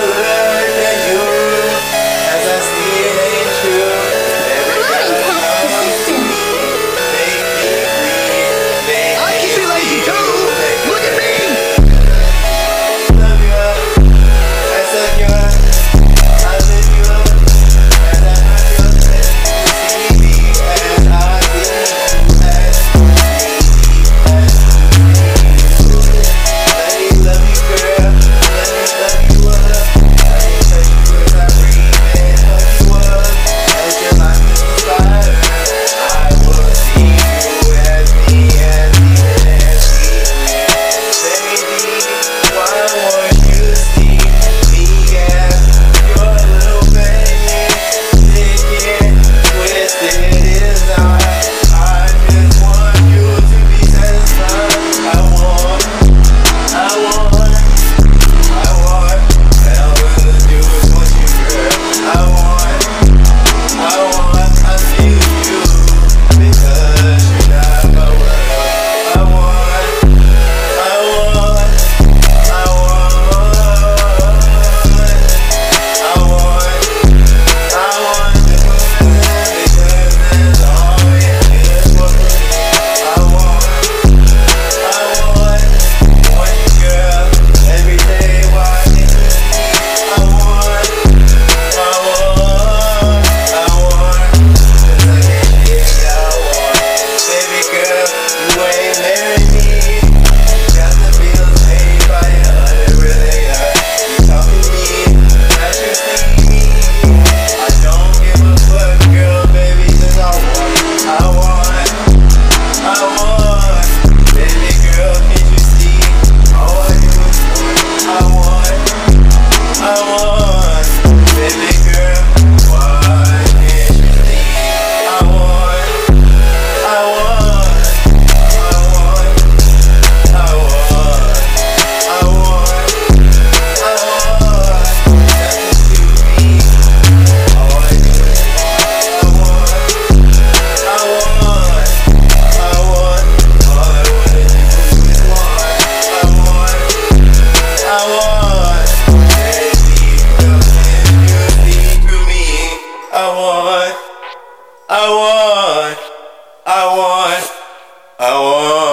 love. I want, I want, I want.